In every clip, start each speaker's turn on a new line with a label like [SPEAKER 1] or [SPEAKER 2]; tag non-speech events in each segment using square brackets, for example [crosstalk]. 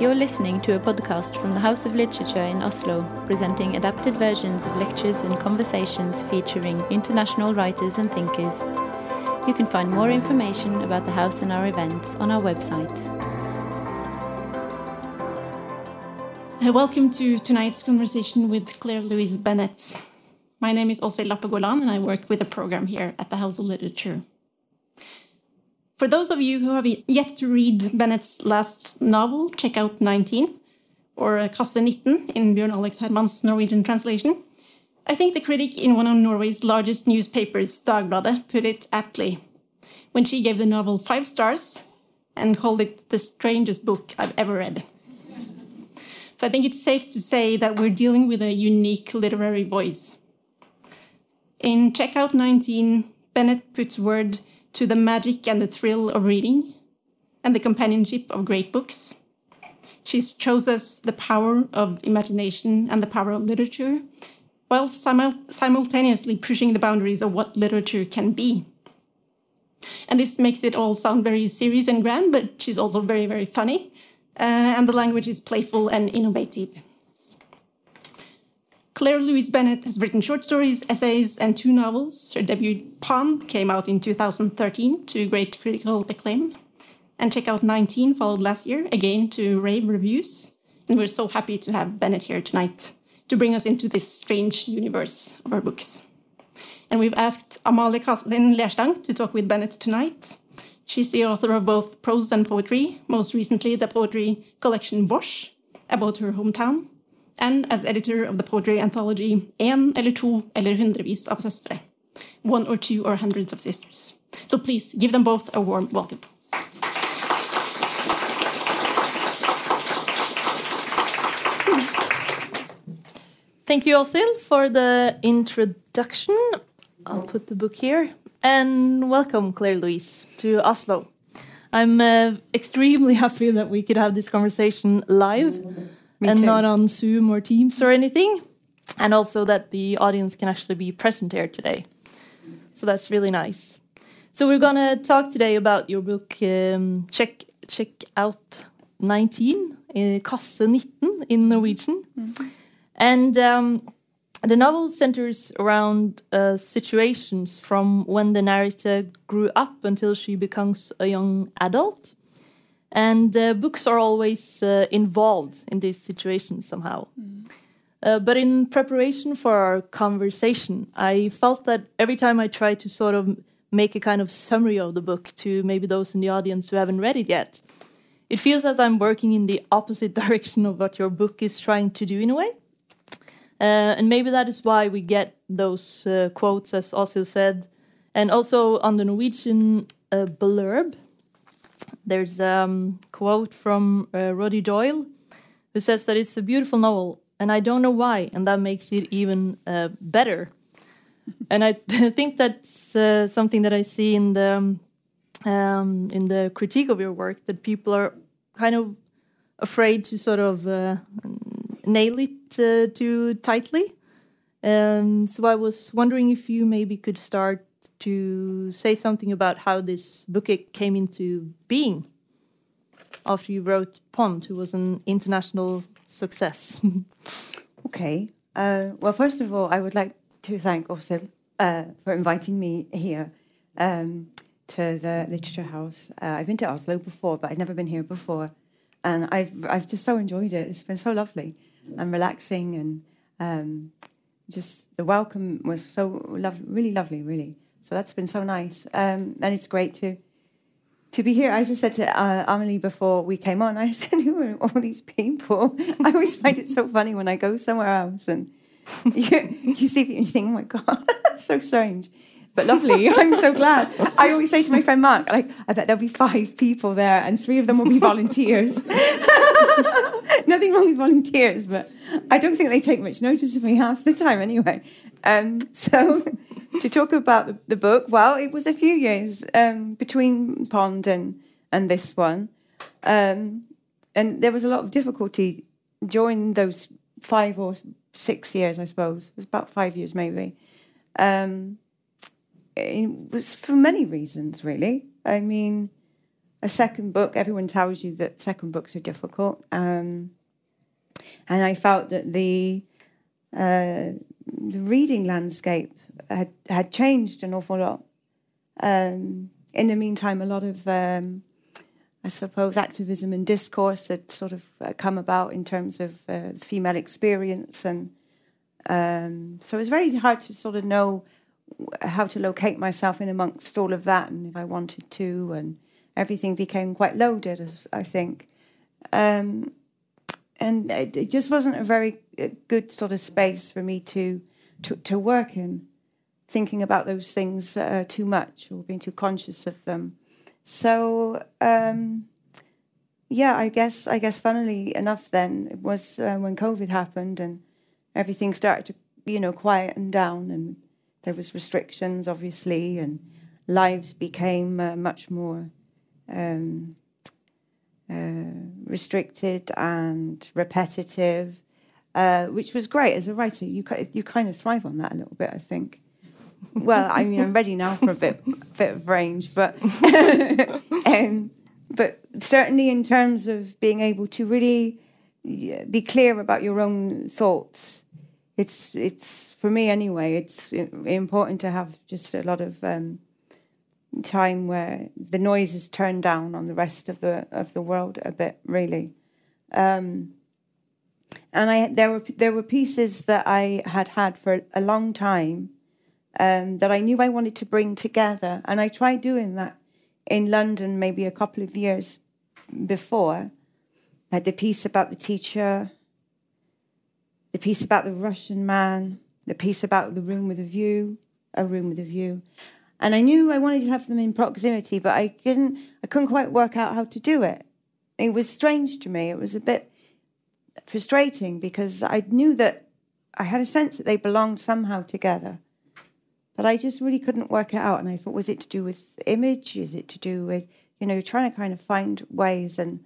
[SPEAKER 1] You're listening to a podcast from the House of Literature in Oslo, presenting adapted versions of lectures and conversations featuring international writers and thinkers. You can find more information about the house and our events on our website.
[SPEAKER 2] Uh, welcome to tonight's conversation with Claire Louise Bennett. My name is Åshild Lappegolan, and I work with the program here at the House of Literature. For those of you who have yet to read Bennett's last novel, Checkout 19, or uh, Kasse 19 in Bjørn Alex Herman's Norwegian translation. I think the critic in one of Norway's largest newspapers, Dagbladet, put it aptly when she gave the novel five stars and called it the strangest book I've ever read. So I think it's safe to say that we're dealing with a unique literary voice. In Checkout 19, Bennett puts word to the magic and the thrill of reading and the companionship of great books. She shows us the power of imagination and the power of literature, while simul simultaneously pushing the boundaries of what literature can be. And this makes it all sound very serious and grand, but she's also very, very funny, uh, and the language is playful and innovative. Claire Louise Bennett has written short stories, essays, and two novels. Her debut, Pond, came out in 2013 to great critical acclaim. And Checkout 19 followed last year, again to rave reviews. And we're so happy to have Bennett here tonight to bring us into this strange universe of her books. And we've asked Amalie Kasin Lerstang to talk with Bennett tonight. She's the author of both prose and poetry, most recently the poetry collection Vosh, about her hometown, and as editor of the poetry anthology En eller to eller hundrevis av søstre, one or two or hundreds of sisters. So please give them both a warm welcome.
[SPEAKER 3] Thank you, Åshild, for the introduction. I'll put the book here. And welcome, Claire Louise, to Oslo. I'm uh, extremely [laughs] happy that we could have this conversation live
[SPEAKER 2] Me
[SPEAKER 3] and
[SPEAKER 2] too.
[SPEAKER 3] not on Zoom or Teams or anything. And also that the audience can actually be present here today. So that's really nice. So we're going to talk today about your book, um, Check, Check Out 19, uh, Kasse 19 in Norwegian. And um, the novel centers around uh, situations from when the narrator grew up until she becomes a young adult. And uh, books are always uh, involved in these situations somehow. Uh, but in preparation for our conversation, I felt that every time I tried to sort of make a kind of summary of the book to maybe those in the audience who haven't read it yet, it feels as I'm working in the opposite [laughs] direction of what your book is trying to do in a way. Uh, and maybe that is why we get those uh, quotes, as Åshild said. And also on the Norwegian uh, blurb, there's a um, quote from uh, Roddy Doyle who says that it's a beautiful novel, and I don't know why, and that makes it even uh, better. and I [laughs] think that's uh, something that I see in the um, um, in the critique of your work that people are kind of afraid to sort of uh, nail it uh, too tightly. Um, so I was wondering if you maybe could start to say something about how this book came into being after you wrote Pond, who was an international success. [laughs]
[SPEAKER 4] Okay. Uh, well, first of all, I would like to thank Åshild uh, for inviting me here um, to the Literature House. Uh, I've been to Oslo before, but I've never been here before, and I've I've just so enjoyed it. It's been so lovely and relaxing, and um, just the welcome was so really lovely, really. So that's been so nice, um, and it's great to to be here. I said to uh, Amalie before we came on, [laughs] I said, "Who are all these people?" I always find it so funny when I go somewhere else and [laughs] you, you see you think, "Oh my god, [laughs] so strange." But lovely. [laughs] I'm so glad. I always say to my friend Mark, like, I bet there'll be five people there, and three of them will be volunteers. [laughs] Nothing wrong with volunteers, but I don't think they take much notice of me half the time anyway. Um, so, [laughs] to talk about the, the book, well, it was a few years um, between Pond and, and this one. Um, and there was a lot of difficulty during those five or six years, I suppose. It was about five years, maybe. Um, it was for many reasons, really. I mean, a second book. Everyone tells you that second books are difficult, um, and I felt that the uh, the reading landscape had had changed an awful lot. Um, in the meantime, a lot of um, I suppose activism and discourse had sort of uh, come about in terms of uh, female experience, and um, so it was very hard to sort of know how to locate myself in amongst all of that, and if I wanted to, and everything became quite loaded, I think. Um, and it just wasn't a very uh, good sort of space for me to to, to work in, thinking about those things uh, too much or being too conscious of them. So um, yeah, I guess I guess funnily enough, then it was uh, when COVID happened and everything started to you know quieten down and there was restrictions obviously and lives became uh, much more um, uh, restricted and repetitive, uh, which was great as a writer. You you kind of thrive on that a little bit, I think. Well, I mean, I'm ready now for a bit bit of range, but [laughs] um, but certainly in terms of being able to really be clear about your own thoughts, it's it's for me anyway. It's important to have just a lot of um, time where the noise is turned down on the rest of the of the world a bit, really. Um, and I there were there were pieces that I had had for a long time um, that I knew I wanted to bring together, and I tried doing that in London maybe a couple of years before. I had the piece about the teacher, the piece about the Russian man, the piece about the room with a view, a room with a view, and I knew I wanted to have them in proximity, but I couldn't I couldn't quite work out how to do it. It was strange to me. It was a bit frustrating because I knew that I had a sense that they belonged somehow together. But I just really couldn't work it out. And I thought, was it to do with image? Is it to do with, you know, trying to kind of find ways and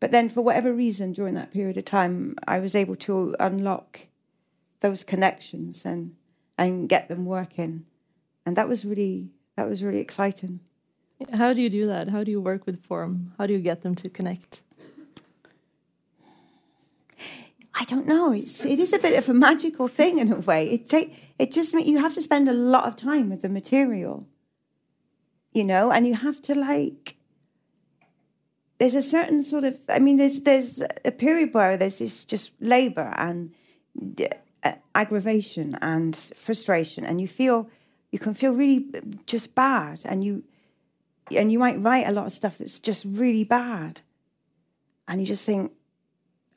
[SPEAKER 4] but then for whatever reason during that period of time I was able to unlock those connections and and get them working and that was really that was really exciting.
[SPEAKER 3] How do you do that? How do you work with form? How do you get them to connect?
[SPEAKER 4] I don't know. It's it is a bit of a magical thing in a way. It take it just you have to spend a lot of time with the material, you know, and you have to like. There's a certain sort of. I mean, there's there's a period where there's this just labor and uh, aggravation and frustration, and you feel you can feel really just bad and you and you might write a lot of stuff that's just really bad and you just think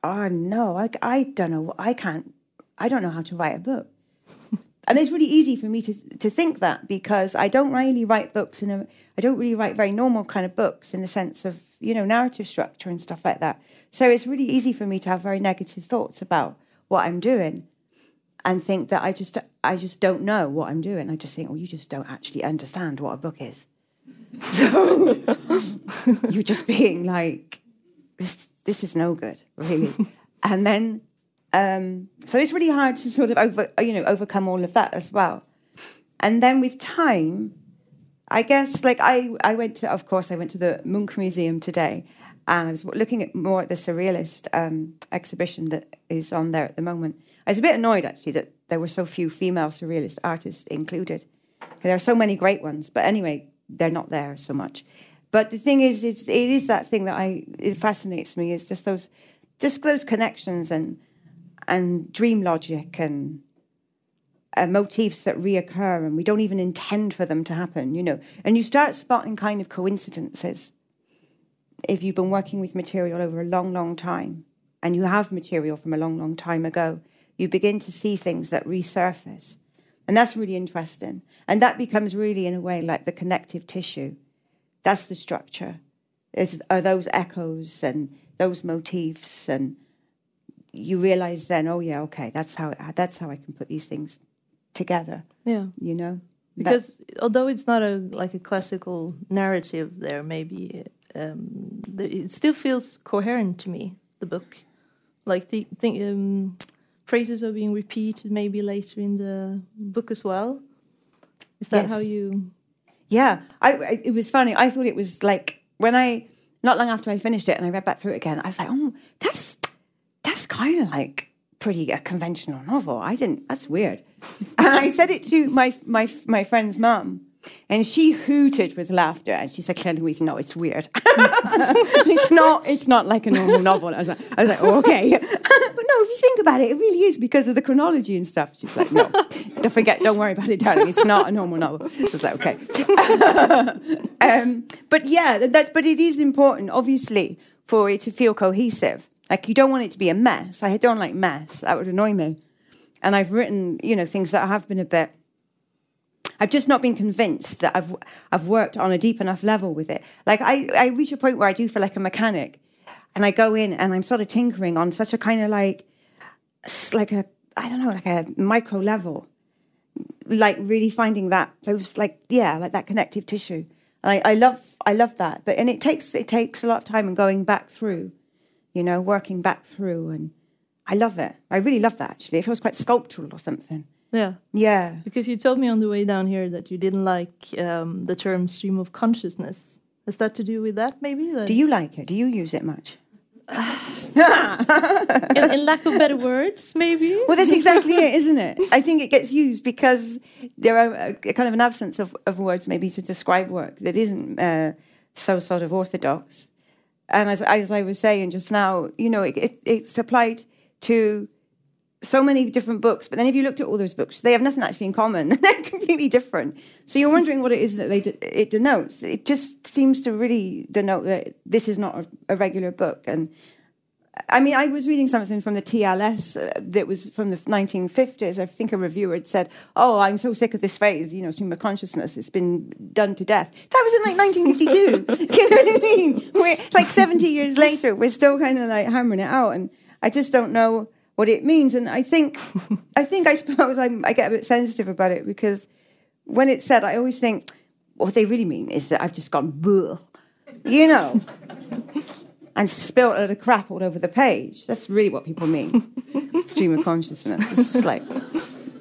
[SPEAKER 4] oh no I, I don't know i can't i don't know how to write a book [laughs] and it's really easy for me to to think that because i don't really write books in a i don't really write very normal kind of books in the sense of you know narrative structure and stuff like that so it's really easy for me to have very negative thoughts about what i'm doing and think that I just I just don't know what I'm doing. I just think, oh, you just don't actually understand what a book is. [laughs] So [laughs] you're just being like, this this is no good, really. [laughs] and then um, so it's really hard to sort of over you know overcome all of that as well. And then with time, I guess like I I went to of course I went to the Munch Museum today, and I was looking at more at the surrealist um, exhibition that is on there at the moment. I was a bit annoyed actually that there were so few female surrealist artists included. There are so many great ones, but anyway, they're not there so much. But the thing is, it's, it is that thing that I it fascinates me is just those, just those connections and and dream logic and uh, motifs that reoccur and we don't even intend for them to happen, you know. And you start spotting kind of coincidences if you've been working with material over a long, long time and you have material from a long, long time ago you begin to see things that resurface. And that's really interesting. And that becomes really, in a way, like the connective tissue. That's the structure. Is, are those echoes and those motifs, and you realize then, oh yeah, okay, that's how that's how I can put these things together.
[SPEAKER 3] Yeah,
[SPEAKER 4] you know,
[SPEAKER 3] because although it's not a like a classical narrative, there maybe um, it still feels coherent to me. The book, like the thing. Um, phrases are being repeated maybe later in the book as well. Is that yes. how you?
[SPEAKER 4] Yeah, I, I, It was funny. I thought it was like when I not long after I finished it and I read back through it again, I was like, oh, that's that's kind of like pretty a conventional novel. I didn't. That's weird. and I said it to my my my friend's mum, and she hooted with laughter. And she said, "Claire Louise, no, it's weird. [laughs] it's not. It's not like a normal novel." I was like, I was like, oh, okay. [laughs] but no, if you think about it, it really is because of the chronology and stuff. She's like, no, don't forget. Don't worry about it, darling. It's not a normal novel. I was like, okay. [laughs] um, but yeah. But it is important, obviously, for it to feel cohesive. Like you don't want it to be a mess. I don't like mess. That would annoy me. And I've written, you know, things that have been a bit I've just not been convinced that I've I've worked on a deep enough level with it. Like I, I reach a point where I do feel like a mechanic, and I go in and I'm sort of tinkering on such a kind of like, like a I don't know, like a micro level, like really finding that those like yeah, like that connective tissue. And I, I love I love that, but and it takes it takes a lot of time and going back through, you know, working back through, and I love it. I really love that actually. It feels quite sculptural or something.
[SPEAKER 3] Yeah.
[SPEAKER 4] Yeah.
[SPEAKER 3] Because you told me on the way down here that you didn't like um, the term stream of consciousness. Has that to do with that, maybe?
[SPEAKER 4] Do you like it? Do you use it much? [sighs] [laughs]
[SPEAKER 3] in, in, lack of better words, maybe.
[SPEAKER 4] Well, that's exactly it, isn't it? [laughs] I think it gets used because there are a, a kind of an absence of, of words, maybe to describe work that isn't uh, so sort of orthodox. And as, as, I was saying just now, you know, it, it, it's applied to so many different books, but then if you looked at all those books, they have nothing actually in common. [laughs] They're completely different. So you're wondering what it is that they de- it denotes. It just seems to really denote that this is not a, a, regular book. And I mean, I was reading something from the TLS uh, that was from the 1950s. I think a reviewer had said, "Oh, I'm so sick of this phrase, you know, of consciousness. It's been done to death." That was in like 1952. [laughs] you know what I mean? We're like 70 years later, we're still kind of like hammering it out, and I just don't know what it means. And I think, I think, I suppose I'm, i get a bit sensitive about it because when it's said, I always think what they really mean is that I've just gone, you know, and spilt a lot of crap all over the page. That's really what people mean. [laughs] Stream of consciousness. It's just like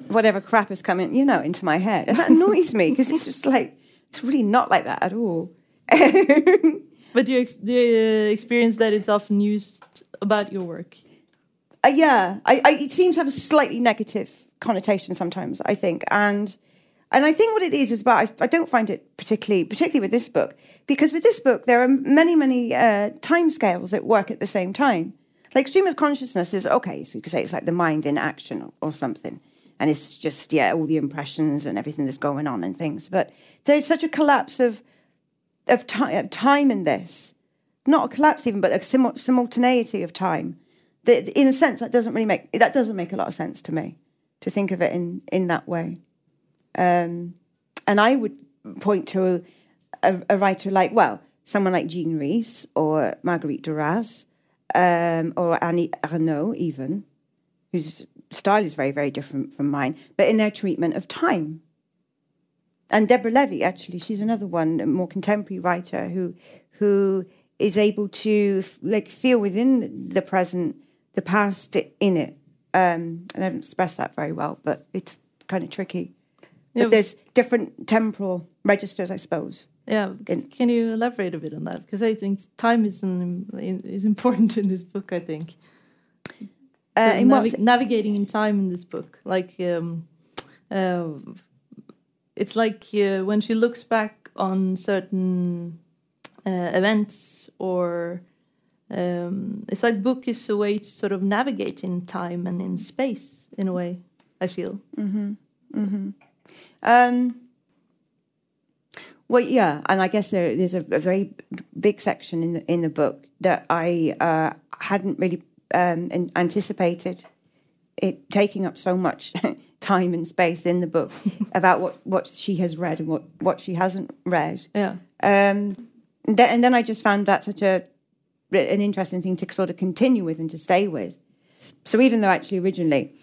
[SPEAKER 4] whatever crap is coming, you know, into my head, and that annoys me because it's just like it's really not like that at all. [laughs]
[SPEAKER 3] but do you, do you experience that it's often used about your work?
[SPEAKER 4] Uh, yeah, I, I, it seems to have a slightly negative connotation sometimes. I think, and and I think what it is is about I, I don't find it particularly particularly with this book because with this book there are many many uh, time scales at work at the same time. Like stream of consciousness is okay, so you could say it's like the mind in action or, or something, and it's just yeah all the impressions and everything that's going on and things. But there's such a collapse of of, time, of time in this, not a collapse even, but a simultaneity of time That, in a sense, that doesn't really make that doesn't make a lot of sense to me to think of it in in that way. Um, and I would point to a, a, writer like well, someone like Jean Rhys or Marguerite Duras um, or Annie Ernaux, even whose style is very very different from mine, but in their treatment of time. And Deborah Levy, actually, she's another one, a more contemporary writer who who is able to like feel within the present the past in it. Um, I haven't expressed that very well, but it's kind of tricky. Yeah. But there's different temporal registers, I suppose.
[SPEAKER 3] Yeah, in, can you elaborate a bit on that? Because I think time is an, is important [laughs] in this book. I think uh, so navi navigating in time in this book, like um, uh, it's like uh, when she looks back on certain uh, events or um, it's like book is a way to sort of navigate in time and in space in a way. I feel.
[SPEAKER 4] Mm-hmm. Mm-hmm. Um, well, yeah, and I guess there, there's a, a, very big section in the in the book that I uh, hadn't really um, anticipated it taking up so much [laughs] time and space in the book [laughs] about what, what she has read and what, what she hasn't read.
[SPEAKER 3] Yeah.
[SPEAKER 4] Um, and, then, and then I just found that such a an interesting thing to sort of continue with and to stay with. So even though actually originally,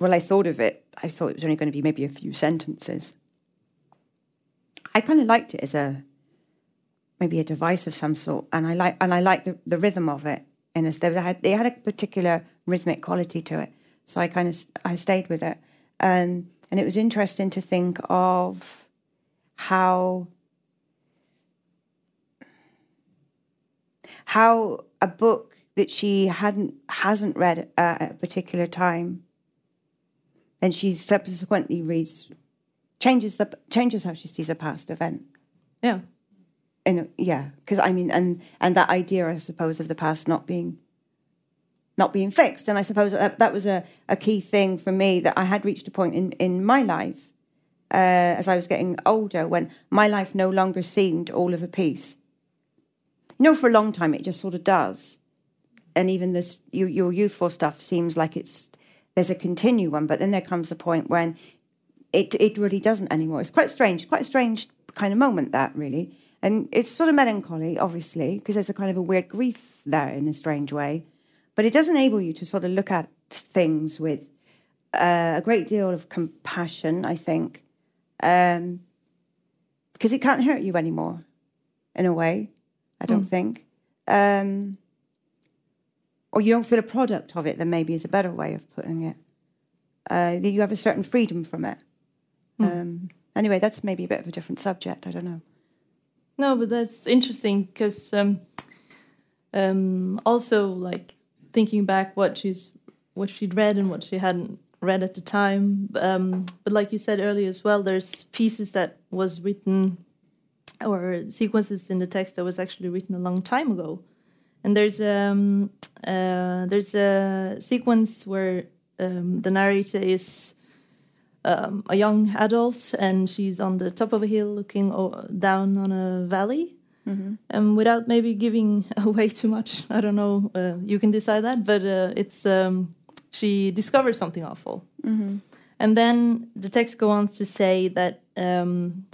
[SPEAKER 4] well, I thought of it, I thought it was only going to be maybe a few sentences. I kind of liked it as a maybe a device of some sort, and I like and I like the, the rhythm of it. And as there had, they had a particular rhythmic quality to it, so I kind of I stayed with it, and and it was interesting to think of how how a book that she hadn't hasn't read at a particular time, and she subsequently reads, changes the changes how she sees a past event.
[SPEAKER 3] Yeah.
[SPEAKER 4] And yeah, because I mean, and and that idea, I suppose, of the past not being not being fixed. And I suppose that, that was a, a key thing for me that I had reached a point in, in my life uh, as I was getting older when my life no longer seemed all of a piece. You know, for a long time, it just sort of does. And even this, your, your youthful stuff seems like it's there's a continuum, but then there comes a point when it it really doesn't anymore. It's quite strange, quite a strange kind of moment that really, and it's sort of melancholy, obviously, because there's a kind of a weird grief there in a strange way. But it does enable you to sort of look at things with uh, a great deal of compassion, I think, um, because it can't hurt you anymore, in a way. I don't mm. think, um, or you don't feel a product of it. Then maybe is a better way of putting it. Uh, you have a certain freedom from it. Mm. Um, anyway, that's maybe a bit of a different subject. I don't know.
[SPEAKER 3] No, but that's interesting because um, um, also like thinking back what she's what she'd read and what she hadn't read at the time. Um, but like you said earlier as well, there's pieces that was written or sequences in the text that was actually written a long time ago. And there's um uh, there's a sequence where um, the narrator is um, a young adult and she's on the top of a hill looking down on a valley Mm-hmm. Um, without maybe giving [laughs] away too much, I don't know. Uh, you can decide that, but uh, it's um, she discovers something awful, mm-hmm. and then the text goes on to say that um,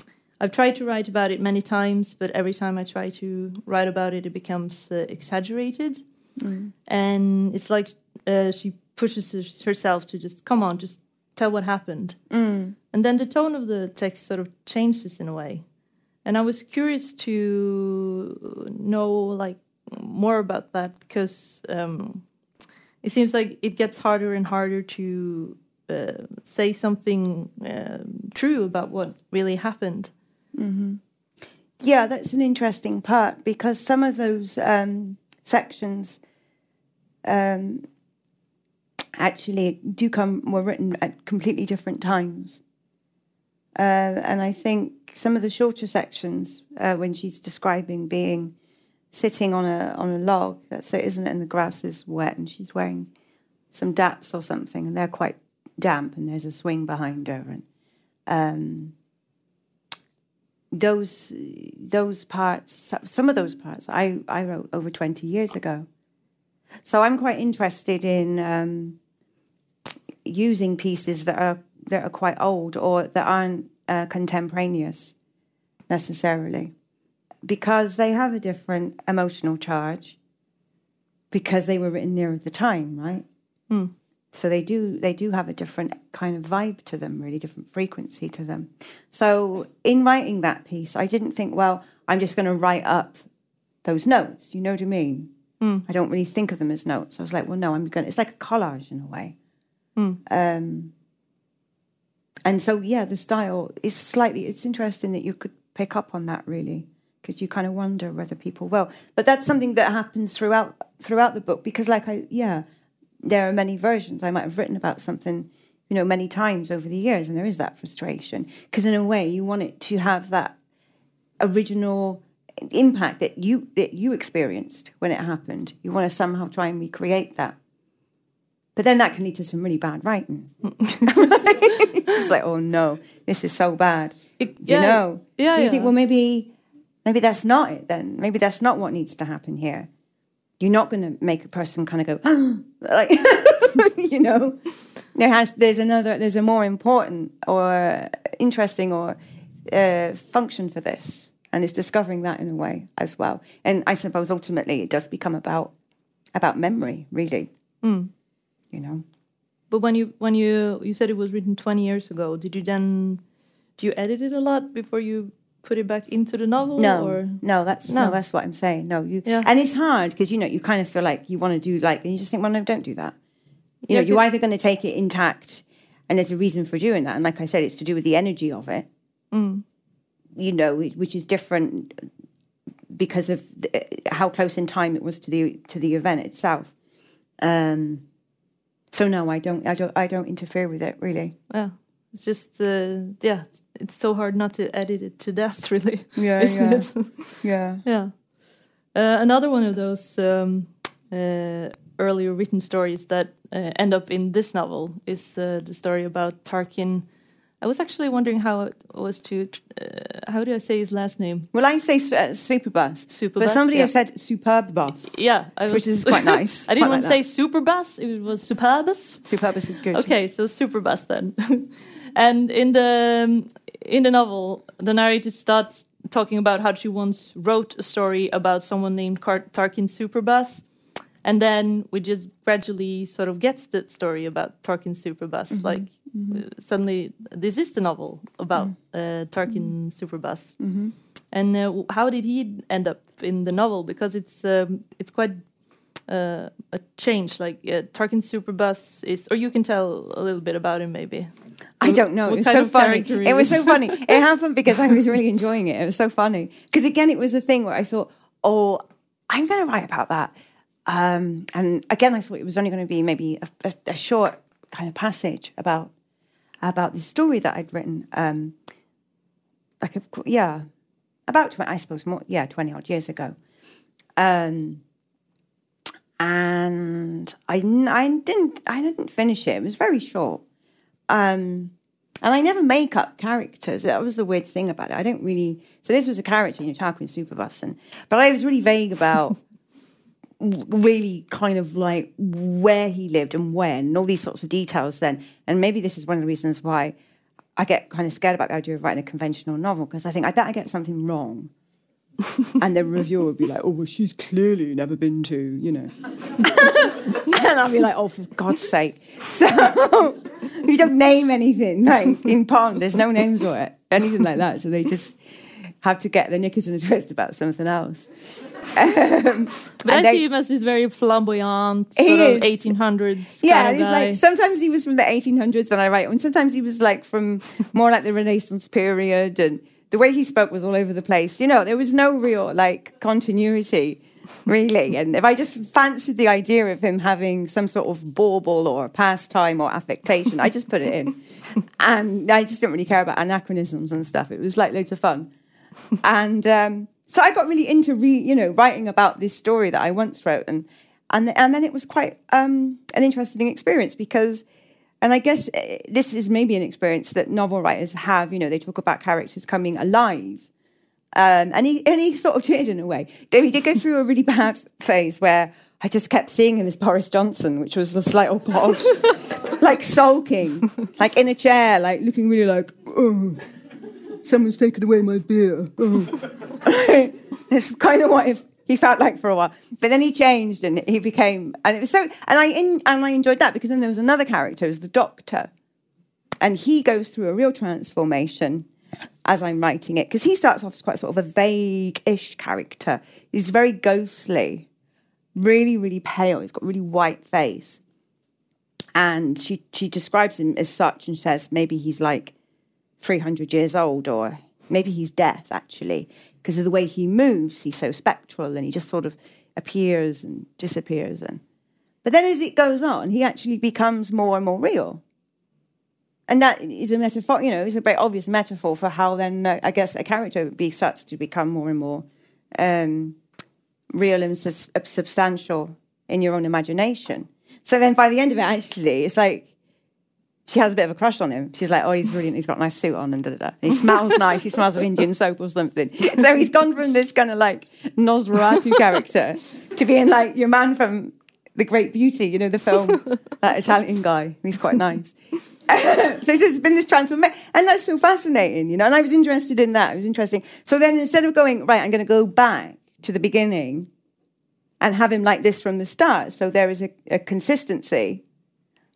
[SPEAKER 3] I've tried to write about it many times, but every time I try to write about it, it becomes uh, exaggerated, mm. and it's like uh, she pushes herself to just come on, just tell what happened, mm. and then the tone of the text sort of changes in a way and I was curious to know like more about that because um, it seems like it gets harder and harder to uh, say something uh, true about what really happened.
[SPEAKER 4] Mm-hmm. Yeah, that's an interesting part because some of those um, sections um, actually do come were written at completely different times, uh, and I think some of the shorter sections uh, when she's describing being sitting on a on a log that's it isn't it and the grass is wet and she's wearing some daps or something and they're quite damp and there's a swing behind her and um, those those parts some of those parts I, I wrote over 20 years ago so I'm quite interested in um, using pieces that are that are quite old or that aren't uh, contemporaneous necessarily because they have a different emotional charge because they were written near the time, right? Mm. So they do they do have a different kind of vibe to them, really different frequency to them. So in writing that piece, I didn't think, well, I'm just going to write up those notes. You know what I mean? Mm. I don't really think of them as notes. I was like, well, no, I'm going. to It's like a collage in a way. Mm. Um, and so yeah the style is slightly it's interesting that you could pick up on that really because you kind of wonder whether people will but that's something that happens throughout throughout the book because like i yeah there are many versions i might have written about something you know many times over the years and there is that frustration because in a way you want it to have that original impact that you that you experienced when it happened you want to somehow try and recreate that but then that can lead to some really bad writing. [laughs] Just like, oh no, this is so bad. It, yeah, you know? Yeah, so you yeah. think, well, maybe, maybe that's not it then. Maybe that's not what needs to happen here. You're not going to make a person kind of go, [gasps] like, [laughs] you know. There has, there's another, there's a more important or interesting or uh, function for this, and it's discovering that in a way as well. And I suppose ultimately it does become about about memory, really. Mm you know.
[SPEAKER 3] But when you when you you said it was written 20 years ago, did you then do you edit it a lot before you put it back into the novel?
[SPEAKER 4] No,
[SPEAKER 3] or?
[SPEAKER 4] no, that's no. no. that's what I'm saying. No, you yeah. and it's hard because you know you kind of feel like you want to do like and you just think, well, no, don't do that. You yeah, know, you're either going to take it intact, and there's a reason for doing that, and like I said, it's to do with the energy of it. Mm. You know, which is different because of the, how close in time it was to the to the event itself. Um, so no, I don't, I don't, I don't interfere with it really.
[SPEAKER 3] Well, it's just uh, yeah, it's so hard not to edit it to death, [laughs] really.
[SPEAKER 4] Yeah,
[SPEAKER 3] isn't
[SPEAKER 4] yeah.
[SPEAKER 3] it?
[SPEAKER 4] Yeah.
[SPEAKER 3] yeah. Uh, another one of those um, uh, earlier written stories that uh, end up in this novel is uh, the story about Tarquin. I was actually wondering how it was to. Uh, how do I say his last name?
[SPEAKER 4] Well, I say uh, superbus,
[SPEAKER 3] Superbus,
[SPEAKER 4] but somebody
[SPEAKER 3] yeah.
[SPEAKER 4] has said superb bus.
[SPEAKER 3] Yeah, I
[SPEAKER 4] Which
[SPEAKER 3] was-
[SPEAKER 4] is [laughs] quite nice.
[SPEAKER 3] I didn't want
[SPEAKER 4] like
[SPEAKER 3] to say superbus; it was superbus.
[SPEAKER 4] Superbus is good.
[SPEAKER 3] Okay, so superbus then. [laughs] and in the in the novel, the narrator starts talking about how she once wrote a story about someone named Car- Tarquin Superbus, and then we just gradually sort of gets the story about Tarquin Superbus. Like uh, suddenly, this is the novel about uh, Tarquin Superbus. And uh, how did he end up in the novel? Because it's um, it's quite uh, a change. Like uh, Tarquin Superbus is, or you can tell a little bit about him, maybe.
[SPEAKER 4] I don't know.
[SPEAKER 3] What
[SPEAKER 4] It was so funny. It was so funny. It happened because I was really enjoying it. It was so funny. Because again, it was a thing where I thought, oh, I'm going to write about that. Um, and again, I thought it was only going to be maybe a, a, a short kind of passage about about this story that I'd written. Um, like, a, yeah, about I suppose more, yeah, twenty odd years ago. Um, and I, I didn't I didn't finish it. It was very short. Um, and I never make up characters. That was the weird thing about it. I don't really. So this was a character, you know, Tarquin Superbus, and but I was really vague about [laughs] really kind of like where he lived and when, and all these sorts of details. Then, and maybe this is one of the reasons why I get kind of scared about the idea of writing a conventional novel because I think I bet I get something wrong. [laughs] and the reviewer would be like, "Oh, well, she's clearly never been to, you know." [laughs] and I'll be like, "Oh, for God's sake!" [laughs] So you don't name anything like in Pond. There's no names or it, anything like that. So they just have to get their knickers in a twist about something else. Um,
[SPEAKER 3] But I
[SPEAKER 4] and they-
[SPEAKER 3] see him as this very flamboyant,
[SPEAKER 4] He
[SPEAKER 3] sort of
[SPEAKER 4] is.
[SPEAKER 3] 1800s
[SPEAKER 4] yeah,
[SPEAKER 3] kind
[SPEAKER 4] and
[SPEAKER 3] of
[SPEAKER 4] it's
[SPEAKER 3] guy.
[SPEAKER 4] like sometimes he was from the 1800s that I write, and sometimes he was like from more like the Renaissance period, and the way he spoke was all over the place. You know, there was no real like continuity, really. [laughs] And if I just fancied the idea of him having some sort of bauble or pastime or affectation, I just put it in, [laughs] and I just didn't really care about anachronisms and stuff. It was like loads of fun, and. um so I got really into re, you know writing about this story that I once wrote, and and and then it was quite um, an interesting experience because, and I guess eh, this is maybe an experience that novel writers have. You know, they talk about characters coming alive, um, and he and he sort of did in a way. Though he did go through a really bad [laughs] phase where I just kept seeing him as Boris Johnson, which was just like oh god, [laughs] like sulking, like in a chair, like looking really like oh, someone's taken away my beer. [laughs] Oh. That's kind of what it, he felt like for a while. But then he changed and he became, and it was so, and I in, and I enjoyed that because then there was another character, was the Doctor, and he goes through a real transformation as I'm writing it because he starts off as quite sort of a vague-ish character. He's very ghostly, really, really pale. He's got a really white face, and she she describes him as such and says maybe he's like 300 years old or maybe he's death actually because of the way he moves he's so spectral and he just sort of appears and disappears and but then as it goes on he actually becomes more and more real. And that is a metaphor you know it's a very obvious metaphor for how then uh, i guess a character be, starts to become more and more um, real and substantial in your own imagination. So then by the end of it actually it's like she has a bit of a crush on him. She's like, oh, he's brilliant. He's got a nice suit on and da da da. He smells nice. He smells of Indian soap or something. So he's gone from this kind of like Nosferatu character to being like your man from The Great Beauty, you know, the film, [laughs] that Italian guy. He's quite nice. [laughs] so there's been this transformation. And that's so fascinating, you know. And I was interested in that. It was interesting. So then instead of going, right, I'm going to go back to the beginning and have him like this from the start, so there is a, a consistency.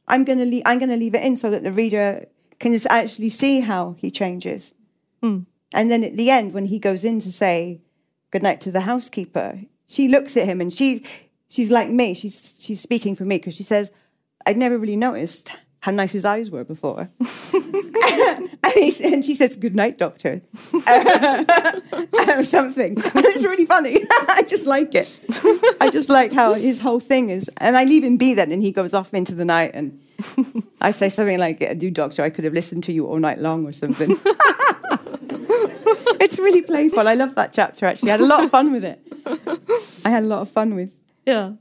[SPEAKER 4] I'm going to leave. I'm going to leave it in so that the reader can just actually see how he changes. Hmm. And then at the end, when he goes in to say goodnight to the housekeeper, she looks at him and she she's like me. She's she's speaking for me because she says, "I'd never really noticed how nice his eyes were before. [laughs] and, he, and, she says, Good night, doctor. or [laughs] [laughs] something. And it's really funny. I just like it. I just like how his whole thing is. And I leave him be then, and he goes off into the night. And I say something like, Do, doctor, I could have listened to you all night long or something. it's really playful. I love that chapter, actually. I had a lot of fun with it. I had a lot of fun with.
[SPEAKER 3] Yeah.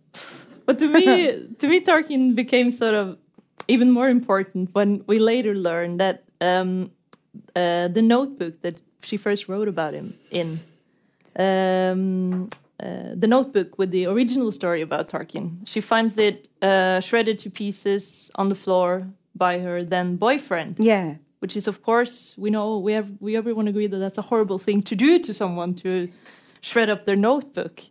[SPEAKER 3] But to me, to me, Tarquin became sort of even more important when we later learn that um, uh, the notebook that she first wrote about him in um, uh, the notebook with the original story about Tarquin. She finds it uh, shredded to pieces on the floor by her then boyfriend.
[SPEAKER 4] Yeah.
[SPEAKER 3] Which is, of course, we know we have we everyone agree that that's a horrible thing to do to someone to shred up their notebook,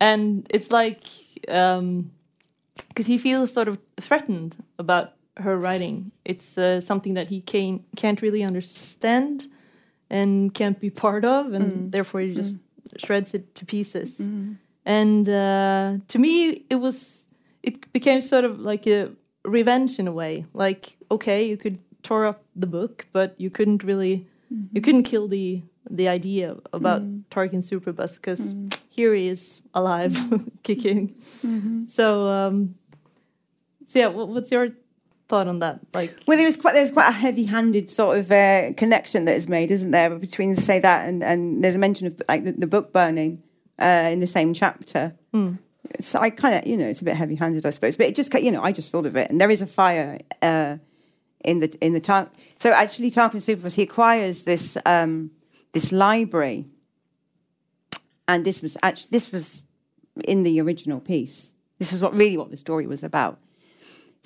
[SPEAKER 3] and it's like because um, he feels sort of threatened about her writing. It's uh, something that he can can't really understand and can't be part of, and mm. therefore he just mm. shreds it to pieces. Mm. And uh, to me, it was it became sort of like a revenge in a way. Like, okay, you could tore up the book, but you couldn't really -hmm. you couldn't kill the the idea about mm. Tarquin Superbus because mm. here he is alive, [laughs] kicking. -hmm. So, um, so yeah, what's your thought on that? Like,
[SPEAKER 4] well, there's quite there's quite a heavy-handed sort of uh, connection that is made, isn't there, between say that and and there's a mention of like the, the book burning uh, in the same chapter. Mm. So I kind of you know it's a bit heavy-handed, I suppose, but it just you know I just thought of it, and there is a fire uh, in the in the Tark. So actually, Tarquin Superbus he acquires this um, this library, and this was actually this was in the original piece. This was what really what the story was about.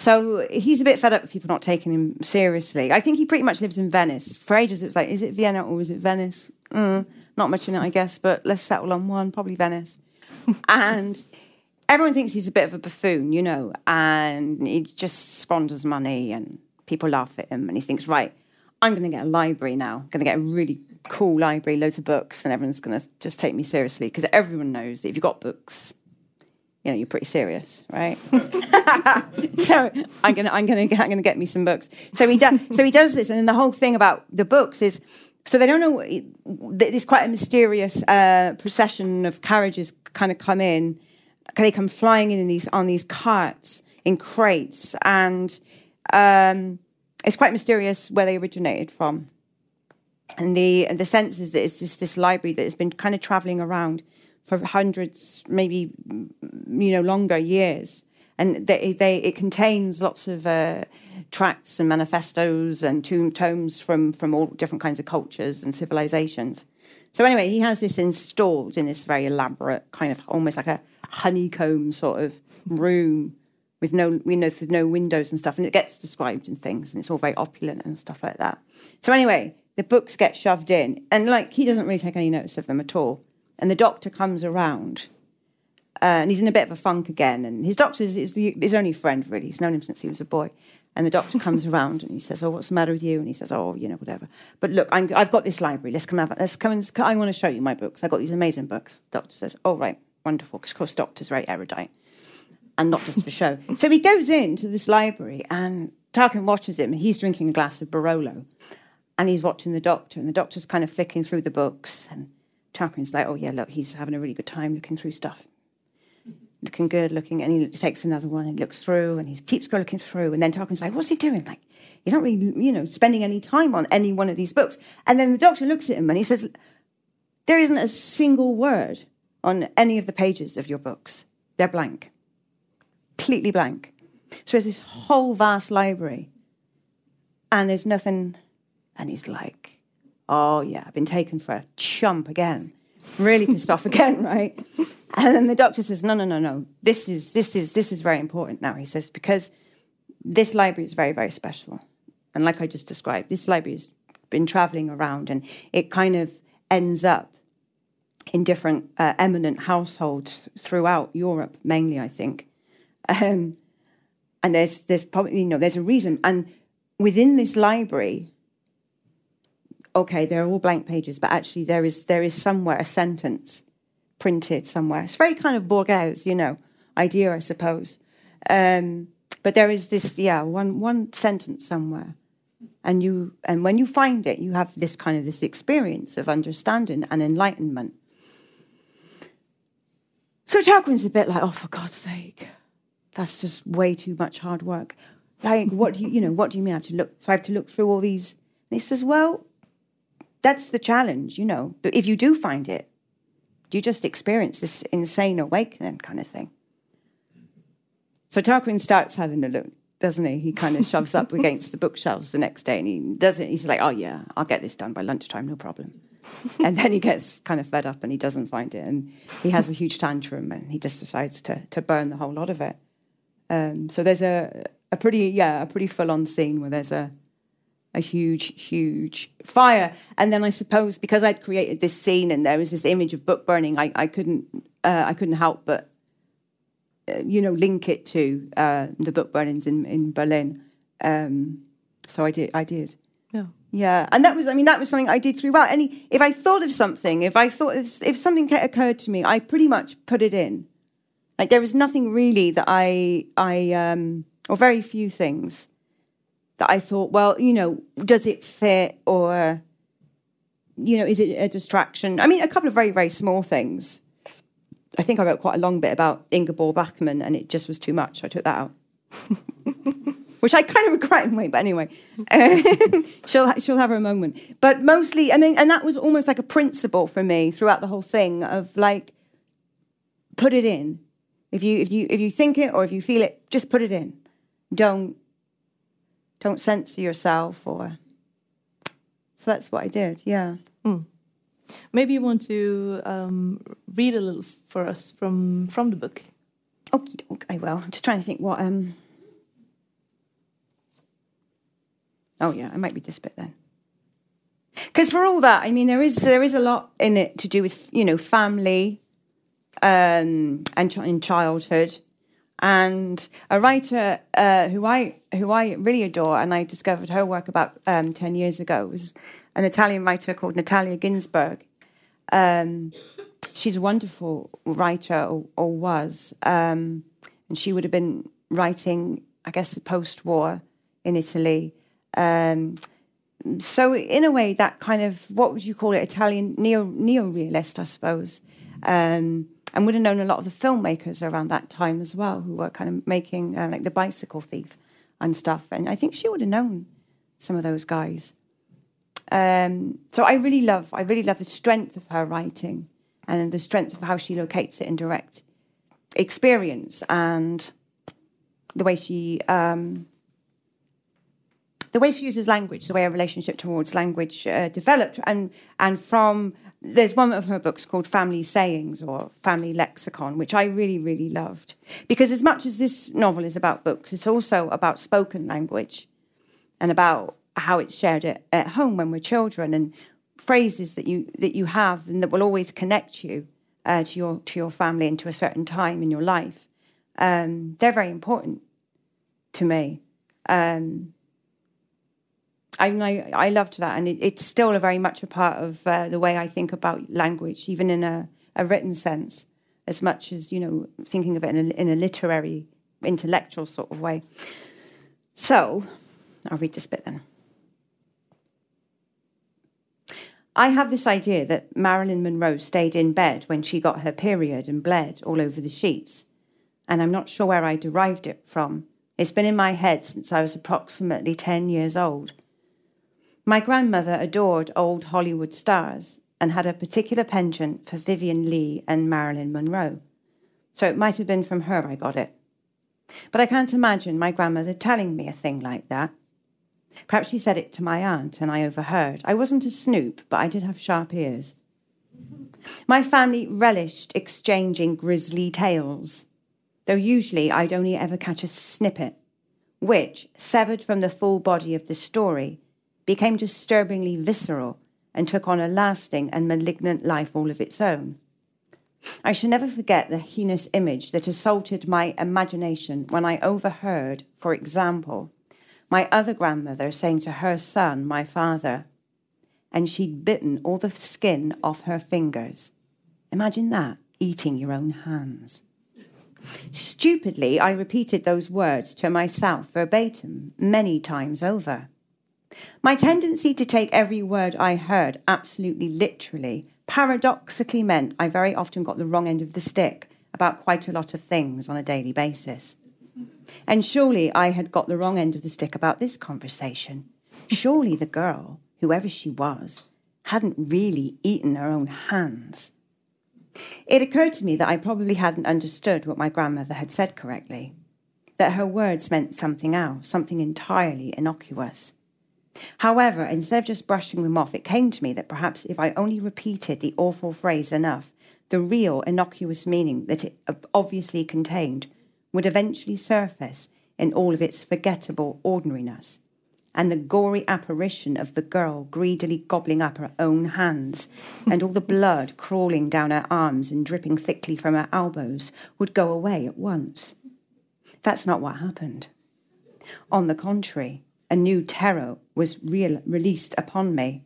[SPEAKER 4] So he's a bit fed up with people not taking him seriously. I think he pretty much lives in Venice. For ages, it was like, is it Vienna or is it Venice? Mm, not much in it, I guess, but let's settle on one, probably Venice. [laughs] and everyone thinks he's a bit of a buffoon, you know, and he just squanders money and people laugh at him. And he thinks, right, I'm going to get a library now. I'm going to get a really cool library, loads of books, and everyone's going to just take me seriously because everyone knows that if you've got books, you know, you're pretty serious, right? [laughs] so I'm gonna, I'm gonna, I'm gonna get me some books. So he does, so he does this, and the whole thing about the books is, so they don't know. There's quite a mysterious uh, procession of carriages kind of come in. They come flying in, in these on these carts in crates, and um, it's quite mysterious where they originated from. And the and the sense is that it's just this library that has been kind of traveling around for hundreds, maybe you know longer years, and they, they it contains lots of uh, tracts and manifestos and tomb tomes from from all different kinds of cultures and civilizations. So anyway, he has this installed in this very elaborate kind of almost like a honeycomb sort of room with no you know with no windows and stuff, and it gets described in things, and it's all very opulent and stuff like that. So anyway, the books get shoved in, and like he doesn't really take any notice of them at all. And the doctor comes around, uh, and he's in a bit of a funk again. And his doctor is, is the, his only friend, really. He's known him since he was a boy. And the doctor comes [laughs] around and he says, "Oh, what's the matter with you?" And he says, "Oh, you know, whatever." But look, i have got this library. Let's come have. Let's come and. I want to show you my books. I've got these amazing books. The doctor says, "Oh, right, wonderful." Because of course, doctor's very erudite, and not just for show. [laughs] so he goes into this library, and Tarquin watches him. He's drinking a glass of Barolo, and he's watching the doctor. And the doctor's kind of flicking through the books and Tarquin's like, oh yeah, look, he's having a really good time looking through stuff. Looking good, looking, and he takes another one and looks through, and he keeps looking through. And then Tarquin's like, "What's he doing? Like, he's not really, you know, spending any time on any one of these books." And then the doctor looks at him and he says, "There isn't a single word on any of the pages of your books. They're blank, completely blank." So there's this whole vast library, and there's nothing. And he's like, oh yeah, I've been taken for a chump again. Really pissed off [laughs] again, right? And then the doctor says, no, no, no, no. This is this is this is very important now. He says because this library is very very special, and like I just described, this library has been traveling around, and it kind of ends up in different uh, eminent households throughout Europe, mainly, I think. Um, and there's there's probably you know there's a reason, and within this library okay, they're all blank pages, but actually there is there is somewhere a sentence printed somewhere. It's very kind of Borges, you know, idea, I suppose. Um, But there is this, yeah, one one sentence somewhere, and you and when you find it, you have this kind of this experience of understanding and enlightenment. So Tarquin's a bit like, oh, for God's sake, that's just way too much hard work. Like, what do you, you know, what do you mean I have to look? So I have to look through all these. And he says, well, that's the challenge, you know. But if you do find it, you just experience this insane awakening kind of thing. So Tarquin starts having a look, doesn't he? He kind of shoves up [laughs] against the bookshelves the next day and he does it. He's like, oh, yeah, I'll get this done by lunchtime, no problem. [laughs] and then he gets kind of fed up and he doesn't find it. And he has a huge tantrum and he just decides to, to burn the whole lot of it. Um, so there's a, a pretty, yeah, a pretty full on scene where there's a, a huge, huge fire. And then I suppose because I'd created this scene and there was this image of book burning, I, I couldn't uh, I couldn't help but uh, you know link it to uh, the book burnings in in Berlin. Um, so I did. I did.
[SPEAKER 3] Yeah.
[SPEAKER 4] Yeah, and that was, I mean, that was something I did throughout. Any, if I thought of something, if I thought, if, if something occurred to me, I pretty much put it in. Like there was nothing really that I, I, um, or very few things that I thought, well, you know, does it fit or, you know, is it a distraction? I mean, a couple of very, very small things. I think I wrote quite a long bit about Ingeborg Bachmann and it just was too much. I took that out. [laughs] Which I kind of regret in a way, but anyway, [laughs] she'll she'll have her moment. But mostly, I mean, and that was almost like a principle for me throughout the whole thing of like, put it in. If you if you if you think it or if you feel it, just put it in. Don't don't censor yourself or so that's what i did yeah.
[SPEAKER 3] Mm. maybe you want to um, read a little for us from from the book.
[SPEAKER 4] Okay i will. I'm just trying to think what um oh yeah i might be this bit then. Because for all that i mean there is there is a lot in it to do with you know family um and in childhood and a writer uh, who I who I really adore, and I discovered her work about um, ten years ago, was an Italian writer called Natalia Ginzburg. Um, she's a wonderful writer, or, or was, um, and she would have been writing, I guess, post-war in Italy. Um, so, in a way, that kind of what would you call it? Italian neo neo realist, I suppose. And would have known a lot of the filmmakers around that time as well, who were kind of making uh, like the Bicycle Thief and stuff. And I think she would have known some of those guys. Um, so I really love, I really love the strength of her writing and the strength of how she locates it in direct experience and the way she um, the way she uses language, the way her relationship towards language uh, developed, and and from there's one of her books called Family Sayings or Family Lexicon, which I really, really loved. Because as much as this novel is about books, it's also about spoken language and about how it's shared at, at home when we're children and phrases that you that you have and that will always connect you uh, to your to your family and to a certain time in your life. Um, they're very important to me. Um, I, I, I loved that, and it, it's still very much a part of uh, the way I think about language, even in a, a written sense, as much as you know, thinking of it in a, in a literary, intellectual sort of way. So, I'll read this bit then. I have this idea that Marilyn Monroe stayed in bed when she got her period and bled all over the sheets, and I'm not sure where I derived it from. It's been in my head since I was approximately 10 years old. My grandmother adored old Hollywood stars and had a particular penchant for Vivien Leigh and Marilyn Monroe. So it might have been from her I got it. But I can't imagine my grandmother telling me a thing like that. Perhaps she said it to my aunt and I overheard. I wasn't a snoop, but I did have sharp ears. My family relished exchanging grisly tales, though usually I'd only ever catch a snippet, which, severed from the full body of the story, became disturbingly visceral and took on a lasting and malignant life all of its own. I shall never forget the heinous image that assaulted my imagination when I overheard, for example, my other grandmother saying to her son, my father, and she'd bitten all the skin off her fingers. Imagine that, eating your own hands. Stupidly, I repeated those words to myself verbatim many times over. My tendency to take every word I heard absolutely literally paradoxically meant I very often got the wrong end of the stick about quite a lot of things on a daily basis. And surely I had got the wrong end of the stick about this conversation. Surely the girl, whoever she was, hadn't really eaten her own hands. It occurred to me that I probably hadn't understood what my grandmother had said correctly, that her words meant something else, something entirely innocuous. However, instead of just brushing them off, it came to me that perhaps if I only repeated the awful phrase enough, the real innocuous meaning that it obviously contained would eventually surface in all of its forgettable ordinariness. And the gory apparition of the girl greedily gobbling up her own hands, and all the blood crawling down her arms and dripping thickly from her elbows, would go away at once. That's not what happened. On the contrary, a new terror was released upon me,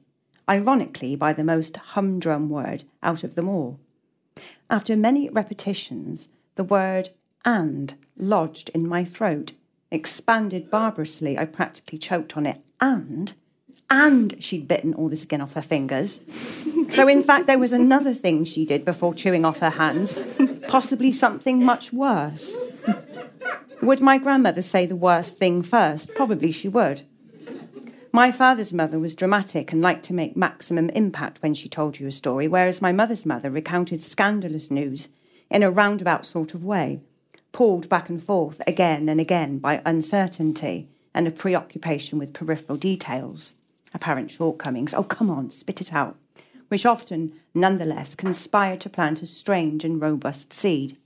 [SPEAKER 4] ironically by the most humdrum word out of them all. After many repetitions, the word and lodged in my throat, expanded barbarously. I practically choked on it. And, and she'd bitten all the skin off her fingers. so, in fact, there was another thing she did before chewing off her hands, possibly something much worse. Would my grandmother say the worst thing first? Probably she would. My father's mother was dramatic and liked to make maximum impact when she told you a story, whereas my mother's mother recounted scandalous news in a roundabout sort of way, pulled back and forth again and again by uncertainty and a preoccupation with peripheral details, apparent shortcomings. Oh, come on, spit it out, which often, nonetheless, conspired to plant a strange and robust seed.